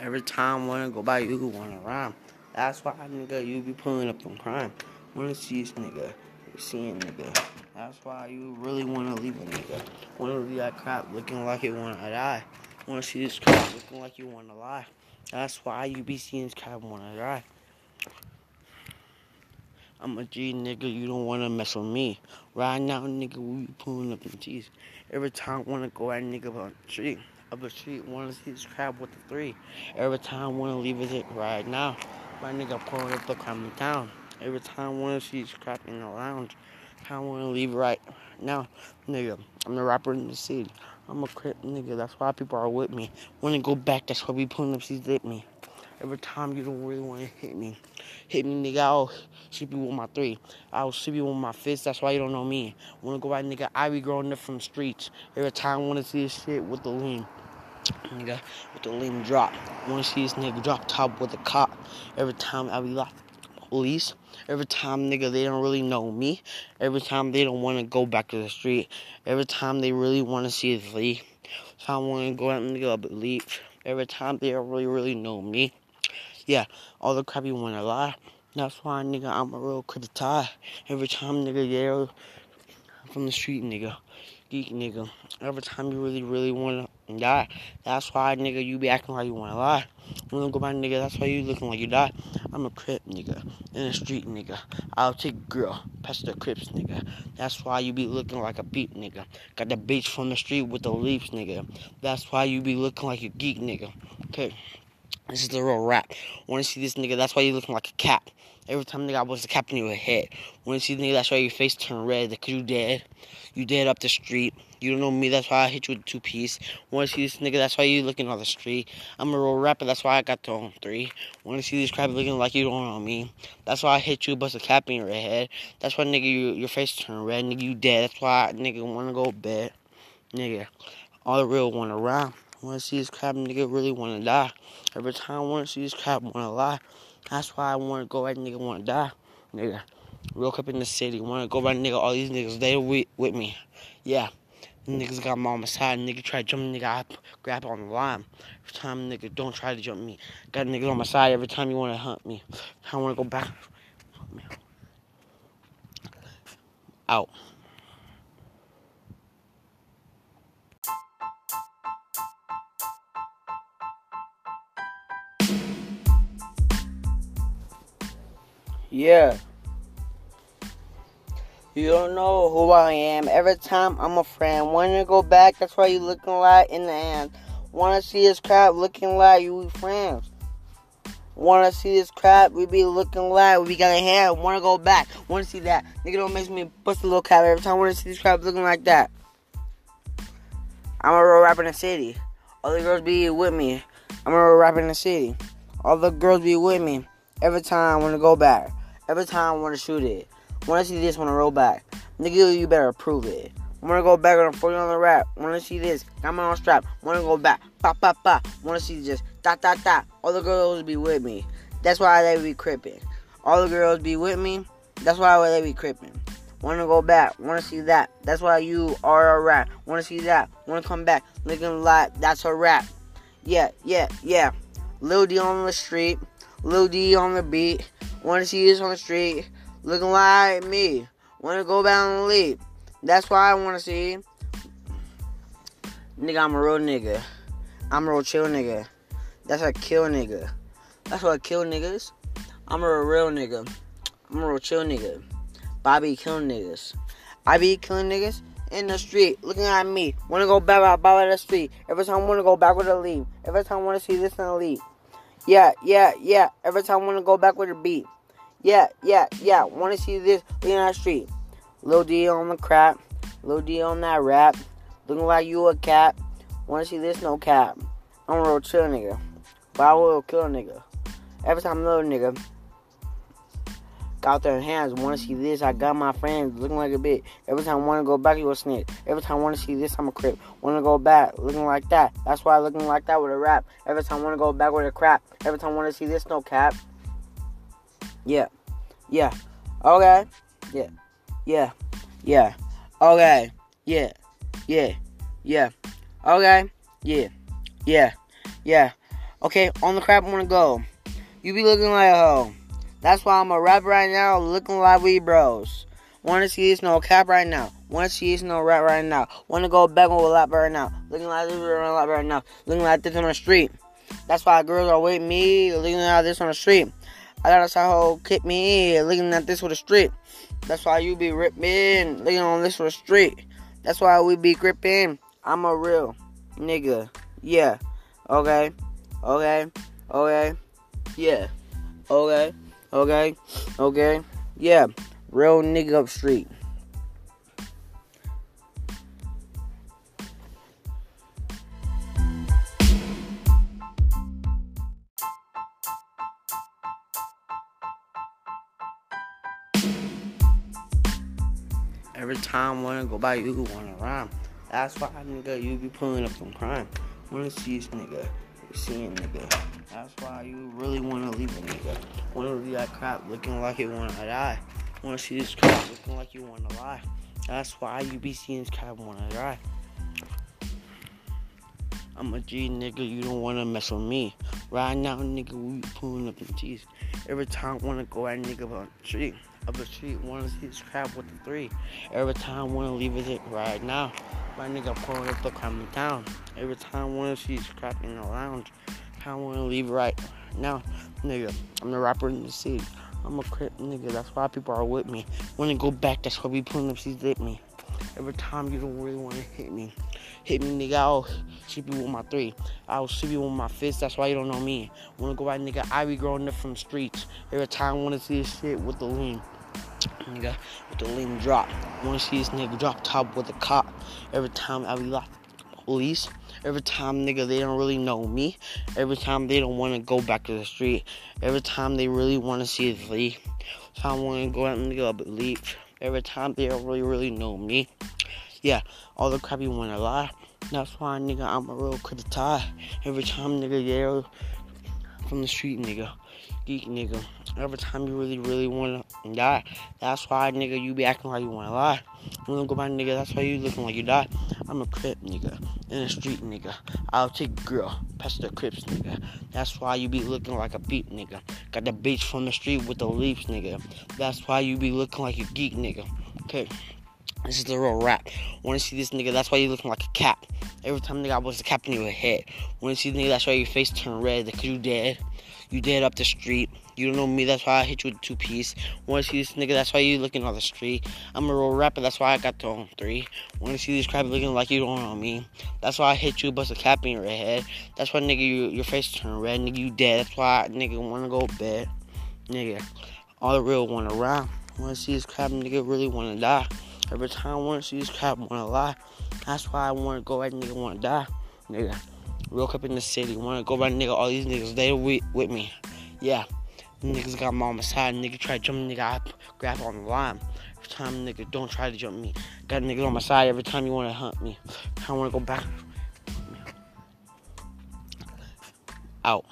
Every time wanna go by, you wanna rhyme. That's why, nigga, you be pulling up on crime. Wanna see this nigga, seeing nigga. That's why you really wanna leave a nigga. Wanna leave that crap looking like you wanna die. Wanna see this crap looking like you wanna lie. That's why you be seeing this crap wanna die. I'm a G nigga, you don't wanna mess with me. Right now, nigga, we pulling up in cheese. Every time I wanna go at nigga on the street. Up the street, wanna see this crab with the three. Every time I wanna leave it right now. My nigga pulling up the crime town. Every time I wanna see this crap in the lounge. I wanna leave right now, nigga. I'm the rapper in the city. I'm a crip nigga, that's why people are with me. Wanna go back, that's why we pulling up these with me. Every time you don't really want to hit me. Hit me, nigga, I'll shoot you with my three. I'll shoot you with my fist, that's why you don't know me. Wanna go out, nigga, I be growing up from the streets. Every time I wanna see this shit with the lean. Nigga, with the lean drop. Wanna see this nigga drop top with the cop. Every time I be locked police. Every time, nigga, they don't really know me. Every time they don't want to go back to the street. Every time they really want to see the league. So I want to go out and nigga believe. Every time they don't really, really know me yeah, all the crap you wanna lie. That's why, nigga, I'm a real critic tie. Every time, nigga, yeah, from the street, nigga, geek, nigga. Every time you really, really wanna die. That's why, nigga, you be acting like you wanna lie. When I go by, nigga, that's why you looking like you die. I'm a crip, nigga, in the street, nigga. I'll take girl, past the crips, nigga. That's why you be looking like a beat, nigga. Got the bitch from the street with the leaves, nigga. That's why you be looking like a geek, nigga. Okay. This is the real rap. Wanna see this nigga? That's why you looking like a cap. Every time nigga I was a cap in your head. Wanna see the nigga? That's why your face turn red. Cause you dead. You dead up the street. You don't know me. That's why I hit you with two piece. Wanna see this nigga? That's why you looking on the street. I'm a real rapper. That's why I got the on three. Wanna see this crap looking like you don't know me? That's why I hit you, bust a cap in your head. That's why nigga you, your face turn red. Nigga you dead. That's why nigga wanna go bed. Nigga, all the real wanna rap. Wanna see this crap nigga really wanna die. Every time I wanna see this crap wanna lie. That's why I wanna go right nigga wanna die. Nigga. Real up in the city. Wanna go right nigga, all these niggas, they with, with me. Yeah. Niggas got my on my side. Nigga try to jump nigga, I grab on the line. Every time nigga don't try to jump me. Got niggas on my side every time you wanna hunt me. I wanna go back. Out. Yeah. You don't know who I am. Every time I'm a friend. Wanna go back, that's why you looking like in the end. Wanna see this crap looking like you friends. Wanna see this crap, we be looking like we got a hand. Wanna go back, wanna see that. Nigga don't make me bust a little cap every time. I wanna see this crap looking like that. I'm a real rapper in the city. All the girls be with me. I'm a real rapper in the city. All the girls be with me. Every time I wanna go back. Every time I want to shoot it. Wanna see this, wanna roll back. Nigga, you better prove it. Wanna go back on 40 on the rap. Wanna see this, got my own strap. Wanna go back, pa pa pa. Wanna see this, dot dot dot. All the girls be with me. That's why they be crippin'. All the girls be with me. That's why they be crippin'. Wanna go back, wanna see that. That's why you are a rap. Wanna see that, wanna come back. Looking like that's a rap. Yeah, yeah, yeah. Lil D on the street, Lil D on the beat. Want to see this on the street looking like me. Want to go back and leave. That's why I want to see. Nigga, I'm a real nigga. I'm a real chill nigga. That's a kill nigga. That's what I kill niggas. I'm a real nigga. I'm a real chill nigga. Bobby killing niggas. I be killing niggas in the street, looking at me. Wanna go back out, back out the street. Every time I wanna go back with a leave. Every time I wanna see this and leave. Yeah, yeah, yeah. Every time I want to go back with a beat. Yeah, yeah, yeah. Want to see this looking on the street. Lil D on the crap. Lil D on that rap. Looking like you a cat. Want to see this? No cap. I'm a real chill nigga. But I will kill a nigga. Every time a little nigga got their hands. Want to see mm-hmm. this? I got my friends looking like a bitch. Every time I want to go back, you a snitch. Every time I want to see this, I'm a crip. Want to go back, looking like that. That's why I'm looking like that with a rap. Every time I want to go back with a crap. Every time I want to see this, no cap. Yeah, yeah. Okay, yeah. Yeah. Yeah. Okay. Yeah. Yeah. Yeah. Okay. Yeah. Yeah. Yeah. Okay, on the crap I wanna go. You be looking like a hoe. That's why I'm a rap right now, looking like we bros. Wanna see this no cap right now. Wanna see this no rap right now. Wanna go back on a lap right now. Looking like this on a lap right now. Looking like this on the street. That's why girls are with me, looking like this on the street. I got a side hoe kick me in, looking at this with the street. That's why you be ripping, looking on this with the street. That's why we be gripping. I'm a real nigga. Yeah. Okay. Okay. Okay. Yeah. Okay. Okay. Okay. Yeah. Real nigga up street. Every time wanna go by you wanna rhyme. That's why nigga you be pulling up some crime. Wanna see this nigga, seeing nigga. That's why you really wanna leave a nigga. Wanna leave that crap looking like you wanna die. Wanna see this crap looking like you wanna lie. That's why you be seeing this crap wanna die. I'm a G nigga, you don't wanna mess with me. Right now, nigga, we pulling up in teeth. Every time I wanna go at nigga on the street. Up the street, wanna see this crap with the three. Every time wanna leave it right now. My nigga pulling up the crap in town. Every time wanna see this crap in the lounge. I wanna leave right now, nigga. I'm the rapper in the city. I'm a crip nigga. That's why people are with me. Wanna go back? That's why we pulling up. She's with me. Every time you don't really wanna hit me, hit me, nigga. I'll shoot you with my three. I'll shoot you with my fist. That's why you don't know me. Wanna go back, nigga? I be growing up from streets. Every time I wanna see this shit with the lean. Nigga, with the lean drop. Wanna see this nigga drop top with a cop. Every time I be locked police. Every time, nigga, they don't really know me. Every time they don't want to go back to the street. Every time they really want to see the leave. So I want to go out and nigga leave. Every time they don't really, really know me. Yeah, all the crap you want to lie. That's why, nigga, I'm a real critic. Every time, nigga, they're from the street, nigga. Geek, nigga. Every time you really, really want to die. That's why, nigga, you be acting like you want to lie. You want to go back, nigga. That's why you looking like you die. I'm a crip, nigga. In the street, nigga. I'll take girl past the crips, nigga. That's why you be looking like a beat, nigga. Got the beats from the street with the leaves, nigga. That's why you be looking like a geek, nigga. Okay. This is the real rap. Wanna see this nigga? That's why you looking like a cap. Every time nigga I was the cap in your head. Wanna see this nigga? That's why your face turn red because you dead. You dead up the street. You don't know me, that's why I hit you with two piece. Wanna see this nigga, that's why you looking on the street. I'm a real rapper, that's why I got the on three. Wanna see this crap looking like you don't know me. That's why I hit you, bust a cap in your head. That's why nigga you, your face turn red, nigga you dead. That's why nigga wanna go bed. Nigga. All the real wanna rap. Wanna see this crap nigga really wanna die. Every time I wanna see this crap wanna lie. That's why I wanna go at nigga wanna die. Nigga. Real up in the city. Wanna go by nigga, all these niggas, they with, with me. Yeah. Niggas got my on side. Nigga try to jump nigga, I grab on the line. Every time nigga don't try to jump me. Got niggas on my side every time you wanna hunt me. I wanna go back. Out.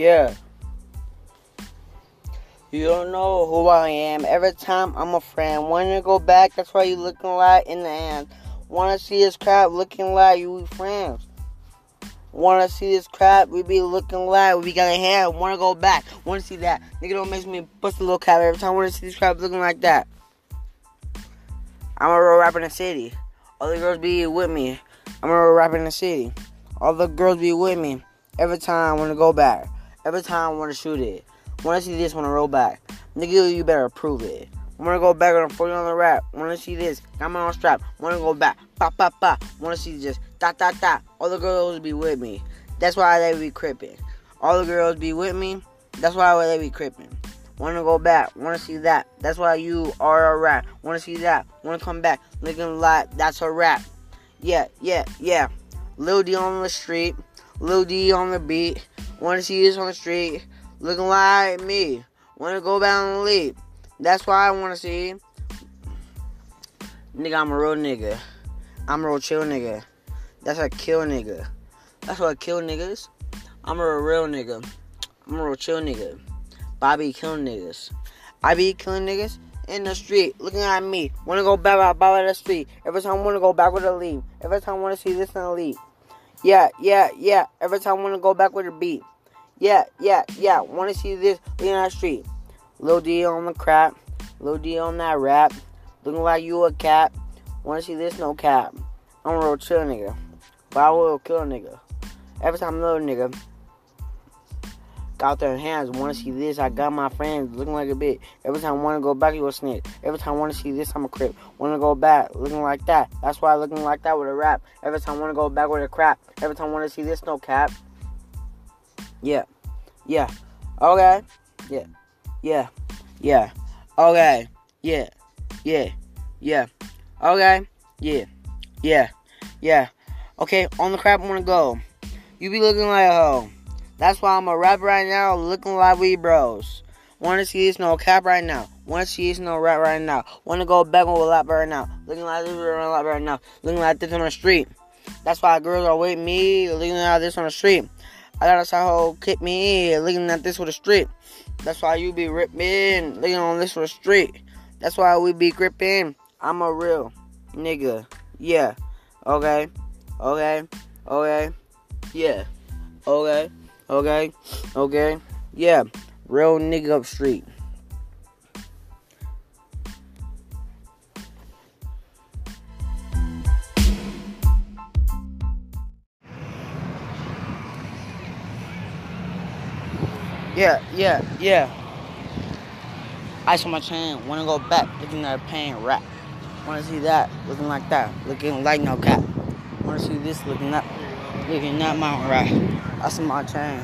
Yeah. You don't know who I am. Every time I'm a friend. Wanna go back, that's why you looking like in the end. Wanna see this crap looking like you friends. Wanna see this crap, we be looking like we got a hand. Wanna go back, wanna see that. Nigga don't make me bust a little cap every time. Wanna see this crap looking like that. I'm a real rapper in the city. All the girls be with me. I'm a real rapper in the city. All the girls be with me. Every time I wanna go back. Every time I wanna shoot it. Wanna see this, wanna roll back. Nigga, you better prove it. Wanna go back on 40 on the rap. Wanna see this, got my own strap. Wanna go back, pa pa pa. Wanna see just da da da. All the girls be with me. That's why they be crippin'. All the girls be with me. That's why they be crippin'. Wanna go back, wanna see that. That's why you are a rap. Wanna see that, wanna come back. Looking like that's a rap. Yeah, yeah, yeah. Lil D on the street, Lil D on the beat. Wanna see this on the street looking like me. Wanna go back and leave. That's why I wanna see. Nigga, I'm a real nigga. I'm a real chill nigga. That's a kill nigga. That's what I kill niggas. I'm a real nigga. I'm a real chill nigga. Bobby killing niggas. I be killing niggas in the street, looking at me. Wanna go back out by the street. Every time I wanna go back with a lead. Every time I wanna see this in the lead. Yeah, yeah, yeah. Every time I wanna go back with a beat. Yeah, yeah, yeah. Wanna see this the street. Lil D on the crap. Lil D on that rap. Looking like you a cat. Wanna see this? No cap. I'm a real chill nigga. But I will kill a nigga. Every time I'm a little nigga got their hands, wanna see this, I got my friends looking like a bitch. Every time I wanna go back, you a snitch. Every time I wanna see this, I'm a crip. Wanna go back, looking like that. That's why looking like that with a rap. Every time I wanna go back with a crap. Every time I wanna see this, no cap. Yeah. Yeah. Okay. Yeah. Yeah. Yeah. Okay. Yeah. Yeah. Yeah. Okay. Yeah. Yeah. Yeah. Okay, on the crap I wanna go. You be looking like a hoe. That's why I'm a rap right now, looking like we bros. Wanna see this no cap right now. Wanna see this no rap right now. Wanna go back with a lap right now. Looking like this lap right now. Looking like this on the street. That's why girls are with me, looking at this on the street. I got a hoe kick me in, looking at this with the street. That's why you be ripping, looking on this with the street. That's why we be gripping. I'm a real nigga. Yeah. Okay. Okay. Okay. Yeah. Okay. Okay. Okay. Yeah. Real nigga up street. Yeah, yeah, yeah. Ice on my chain, wanna go back, looking at a pain rap. Wanna see that, looking like that, looking like no cap. Wanna see this, looking up, looking at my rap. Ice on my chain.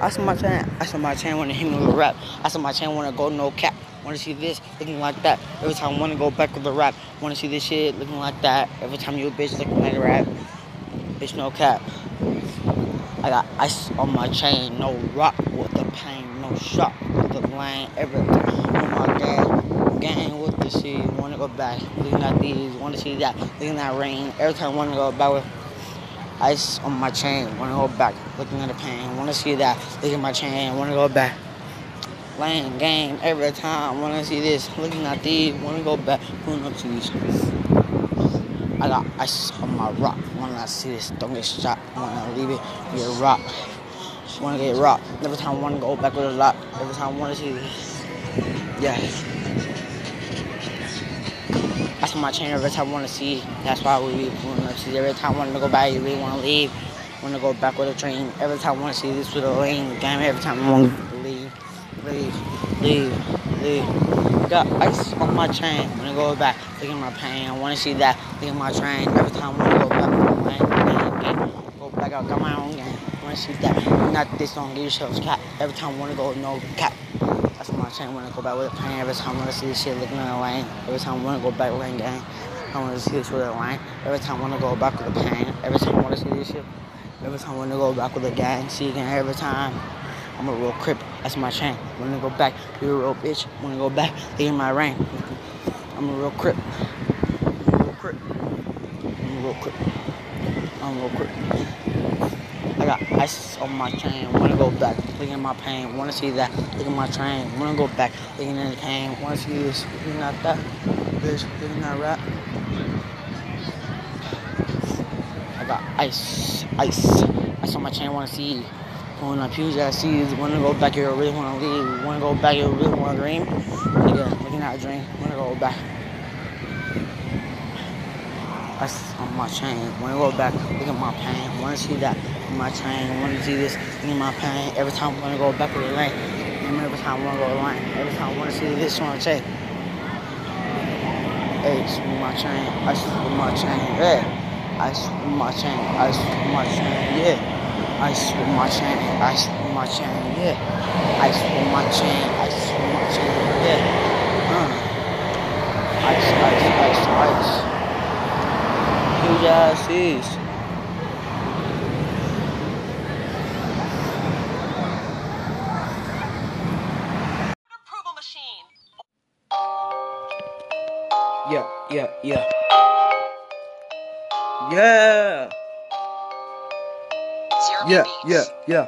Ice on my chain, ice on my chain, wanna hit me with a rap. Ice on my chain, wanna go no cap. Wanna see this, looking like that. Every time I wanna go back with the rap. Wanna see this shit, looking like that. Every time you a bitch looking like a rap. Bitch, no cap. I got ice on my chain, no rock with the pain, no shot with the lane, everything on my gang, gang with the shit, wanna go back, looking at these, wanna see that, looking at rain, every time I wanna go back with ice on my chain, wanna go back, looking at the pain, wanna see that, looking at my chain, wanna go back. Lane, game, every time, wanna see this, looking at these, wanna go back, pulling up to these. I got ice on my rock. Wanna see this, don't get shot. Wanna leave it, get rock. Wanna get rock. Every time wanna go back with a lot. Every time wanna see this. Yeah. That's my chain every time I wanna see. That's why we up to Every time I wanna go back, you really wanna leave. Wanna go back with a train. Every time I wanna see this with a lane. Damn, every time I wanna leave. Leave. Leave. Leave. Got ice on my chain. Wanna go back. Look at my pain. I wanna see that. Look at my train. Every time I go back to lane. Gang. Go back out. Got my own game. Wanna see that. Not this don't give yourselves cap. Every time I wanna go no cap. That's my chain. Wanna go back with a pain. Every time I wanna see this shit looking at a lane. Every time I wanna go back with a gang. I wanna see this with a line. Every time I wanna go back with a pain. Every time I wanna see this shit. Every time I wanna go back with a gang. See again every time. I'm a real crip. That's my chain. Wanna go back, be a real bitch. Wanna go back, in my rain. I'm a real crip. I'm a real crip. I'm a real crip. I'm a real crip. I got ice on my chain. Wanna go back, look at my pain. Wanna see that, look at my train. Wanna go back, looking in the pain. Wanna see this, looking at that. Bitch, looking at rap. I got ice, ice, ice on my chain. Wanna see. When I puke, I see wanna go back here, really wanna leave. Wanna go back here, really wanna dream. Nigga, looking at a dream, wanna go back. That's on my chain. Wanna go back, look at my pain. Wanna see that my chain. Wanna see this in my pain. Every time I wanna go back with the lane. Every time I wanna go line. Every time I wanna see this on the chain. Ace with my chain. Ice with my chain. Yeah. Ice with my chain. Ice with my chain. Yeah. Ice with my chain, ice with my chain, yeah. Ice with my chain, ice with my chain, yeah. Uh. Ice, ice, ice, ice. Huge is. approval machine. yeah, yeah, yeah. Yeah. Yeah, yeah, yeah.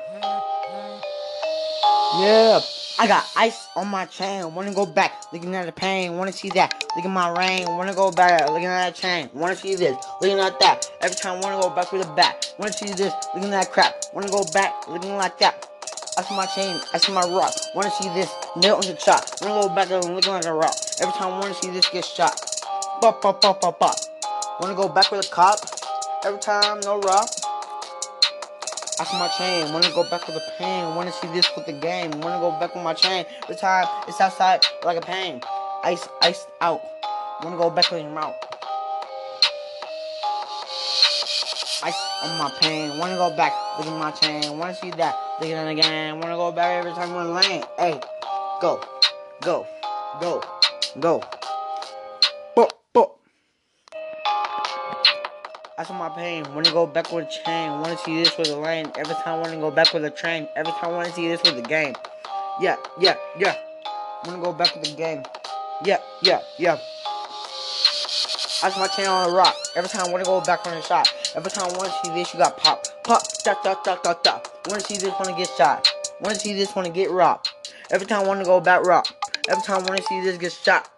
Yeah. I got ice on my chain. Wanna go back, looking at the pain. Wanna see that, look at my rain. Wanna go back, looking at that chain. Wanna see this, looking at that. Every time wanna go back with a back. Wanna see this, looking at that crap. Wanna go back, looking like that. I see my chain, I see my rock. Wanna see this, nail on the shot. Wanna go back looking like a rock. Every time wanna see this get shot. Bop, bop, bop, bop, bop. Wanna go back with a cop. Every time, no rock. See my chain, wanna go back with the pain, wanna see this with the game, wanna go back with my chain. The time it's outside like a pain. Ice, ice out. Wanna go back with your mouth. Ice on my pain, wanna go back, at my chain, wanna see that, look at the again, wanna go back every time we're lane. Hey, go, go, go, go. I saw my pain. Wanna go back with a chain. Wanna see this with a lane. Every time wanna go back with a train. Every time wanna see this with a game. Yeah, yeah, yeah. Wanna go back with the game. Yeah, yeah, yeah. I saw my chain on a rock. Every time wanna go back on a shot. Every time wanna see this, you got pop. Pop, dot, dot, dot, dot, dot. Wanna see this, wanna get shot. Wanna see this, wanna get robbed. Every time wanna go back rock. Every time wanna see this get shot.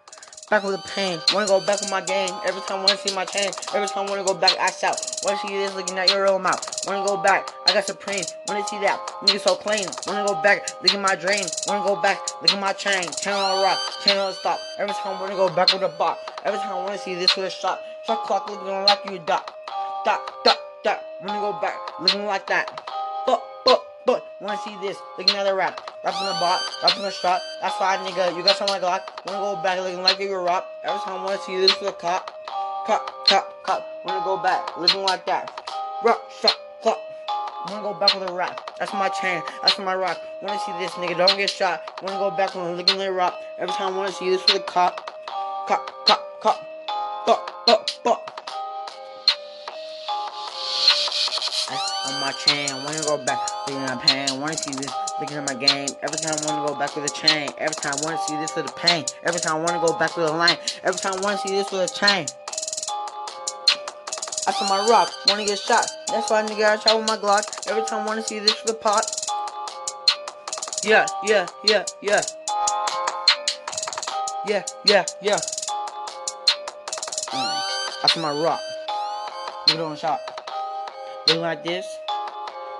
Back with the pain. Wanna go back with my game. Every time wanna see my chain. Every time wanna go back, I shout. Wanna see this looking at your real mouth. Wanna go back, I got supreme. Wanna see that, nigga so clean. Wanna go back, look at my dream. Wanna go back, look at my chain. Chain on the rock, chain on the stop. Every time wanna go back with a bot. Every time wanna see this with a shot. Shot clock looking like you dot. Dot, dot, dot. Wanna go back, looking like that. But, wanna see this, looking at the rap. Rapping the bot, rapping the shot. That's why, nigga, you got something like Glock. Wanna go back looking like you were rock. Every time I wanna see this with a cop. Cop, cop, cop. Wanna go back looking like that. Rock, shot, clock. Wanna go back with a rap. That's my chain. That's my rock. Wanna see this nigga, don't get shot. Wanna go back when looking like a rock. Every time I wanna see this with a cop. Cop, cop, cop. Buck, buck, my chain. Wanna go back, looking at pain. Wanna see this, looking at my game. Every time I wanna go back with a chain. Every time I wanna see this with a pain. Every time I wanna go back with a line. Every time I wanna see this with a chain. I saw my rock, wanna get shot. That's why nigga I shot with my Glock. Every time I wanna see this with a pot. Yeah, yeah, yeah, yeah. Yeah, yeah, yeah. Mm. I saw my rock. Nigga on shot. Looking like this,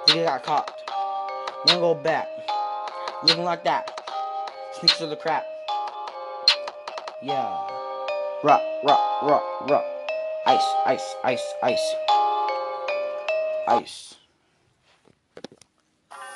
nigga got caught. Wanna go back. Looking like that. Sneaks to the crap. Yeah. Rock, rock, rock, rock. Ice, ice, ice, ice. Ice.